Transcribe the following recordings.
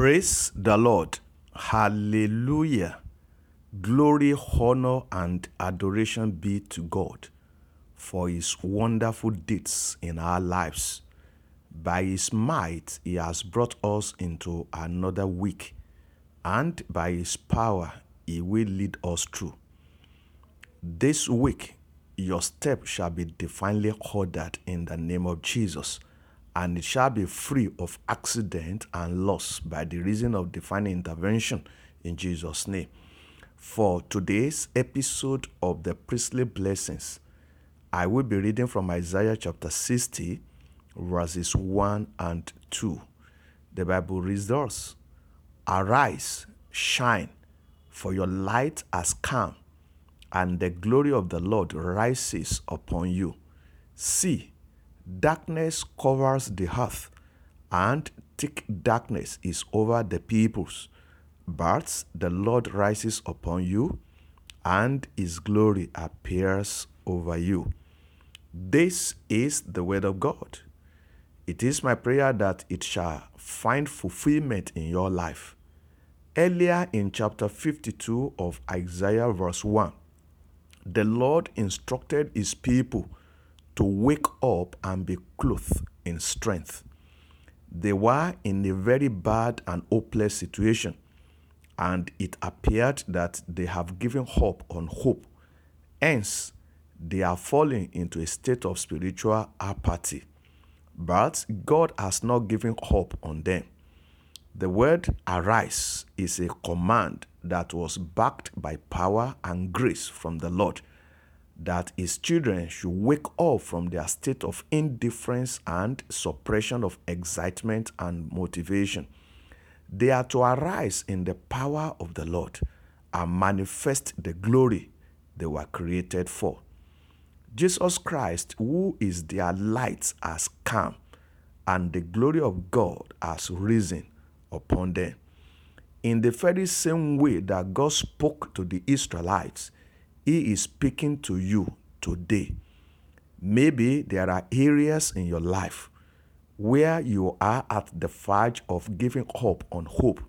Praise the Lord. Hallelujah. Glory, honor, and adoration be to God for his wonderful deeds in our lives. By his might, he has brought us into another week, and by his power, he will lead us through. This week, your step shall be divinely ordered in the name of Jesus, and it shall be free of accident and loss by the reason of divine intervention in Jesus' name. For today's episode of the Priestly Blessings, I will be reading from Isaiah chapter 60, verses 1 and 2. The Bible reads thus Arise, shine, for your light has come, and the glory of the Lord rises upon you. See, darkness covers the earth, and thick darkness is over the peoples. But the Lord rises upon you, and his glory appears over you. This is the word of God. It is my prayer that it shall find fulfillment in your life. Earlier in chapter 52 of Isaiah, verse 1, the Lord instructed his people to wake up and be clothed in strength. They were in a very bad and hopeless situation, and it appeared that they have given hope on hope. Hence, they are falling into a state of spiritual apathy. But God has not given hope on them. The word arise is a command that was backed by power and grace from the Lord, that his children should wake up from their state of indifference and suppression of excitement and motivation. They are to arise in the power of the Lord and manifest the glory they were created for. Jesus Christ, who is their light, has come, and the glory of God has risen upon them. In the very same way that God spoke to the Israelites, He is speaking to you today. Maybe there are areas in your life where you are at the verge of giving hope on hope.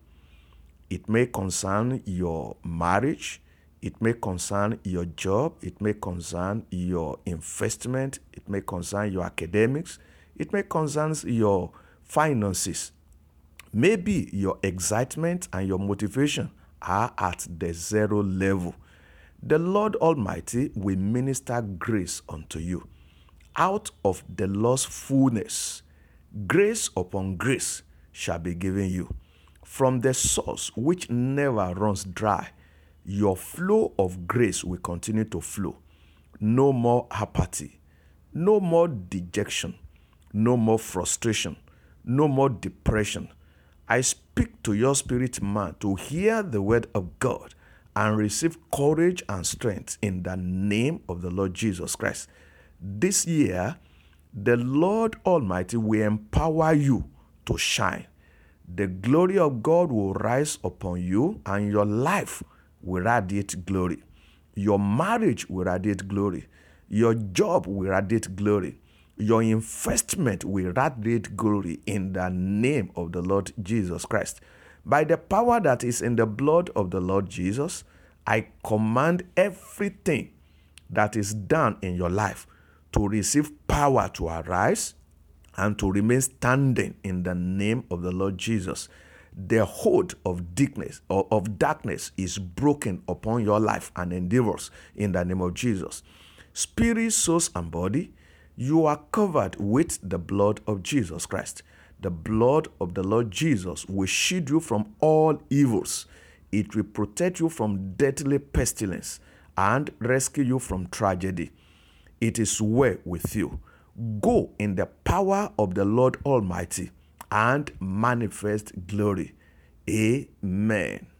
It may concern your marriage, it may concern your job, it may concern your investment, it may concern your academics, it may concern your finances. Maybe your excitement and your motivation are at the zero level. The Lord Almighty will minister grace unto you. Out of the Lord's fullness, grace upon grace shall be given you. From the source which never runs dry, your flow of grace will continue to flow. No more apathy, no more dejection, no more frustration, no more depression. I speak to your spirit man to hear the word of God and receive courage and strength in the name of the Lord Jesus Christ. This year, the Lord Almighty will empower you to shine. The glory of God will rise upon you, and your life will radiate glory. Your marriage will radiate glory. Your job will radiate glory. Your investment will radiate glory in the name of the Lord Jesus Christ. By the power that is in the blood of the Lord Jesus, I command everything that is done in your life to receive power to arise and to remain standing in the name of the Lord Jesus. The hold of darkness or of darkness is broken upon your life and endeavors in the name of Jesus. Spirit, soul, and body, you are covered with the blood of Jesus Christ. The blood of the Lord Jesus will shield you from all evils. It will protect you from deadly pestilence and rescue you from tragedy. It is well with you. Go in the power of the Lord Almighty and manifest glory. Amen.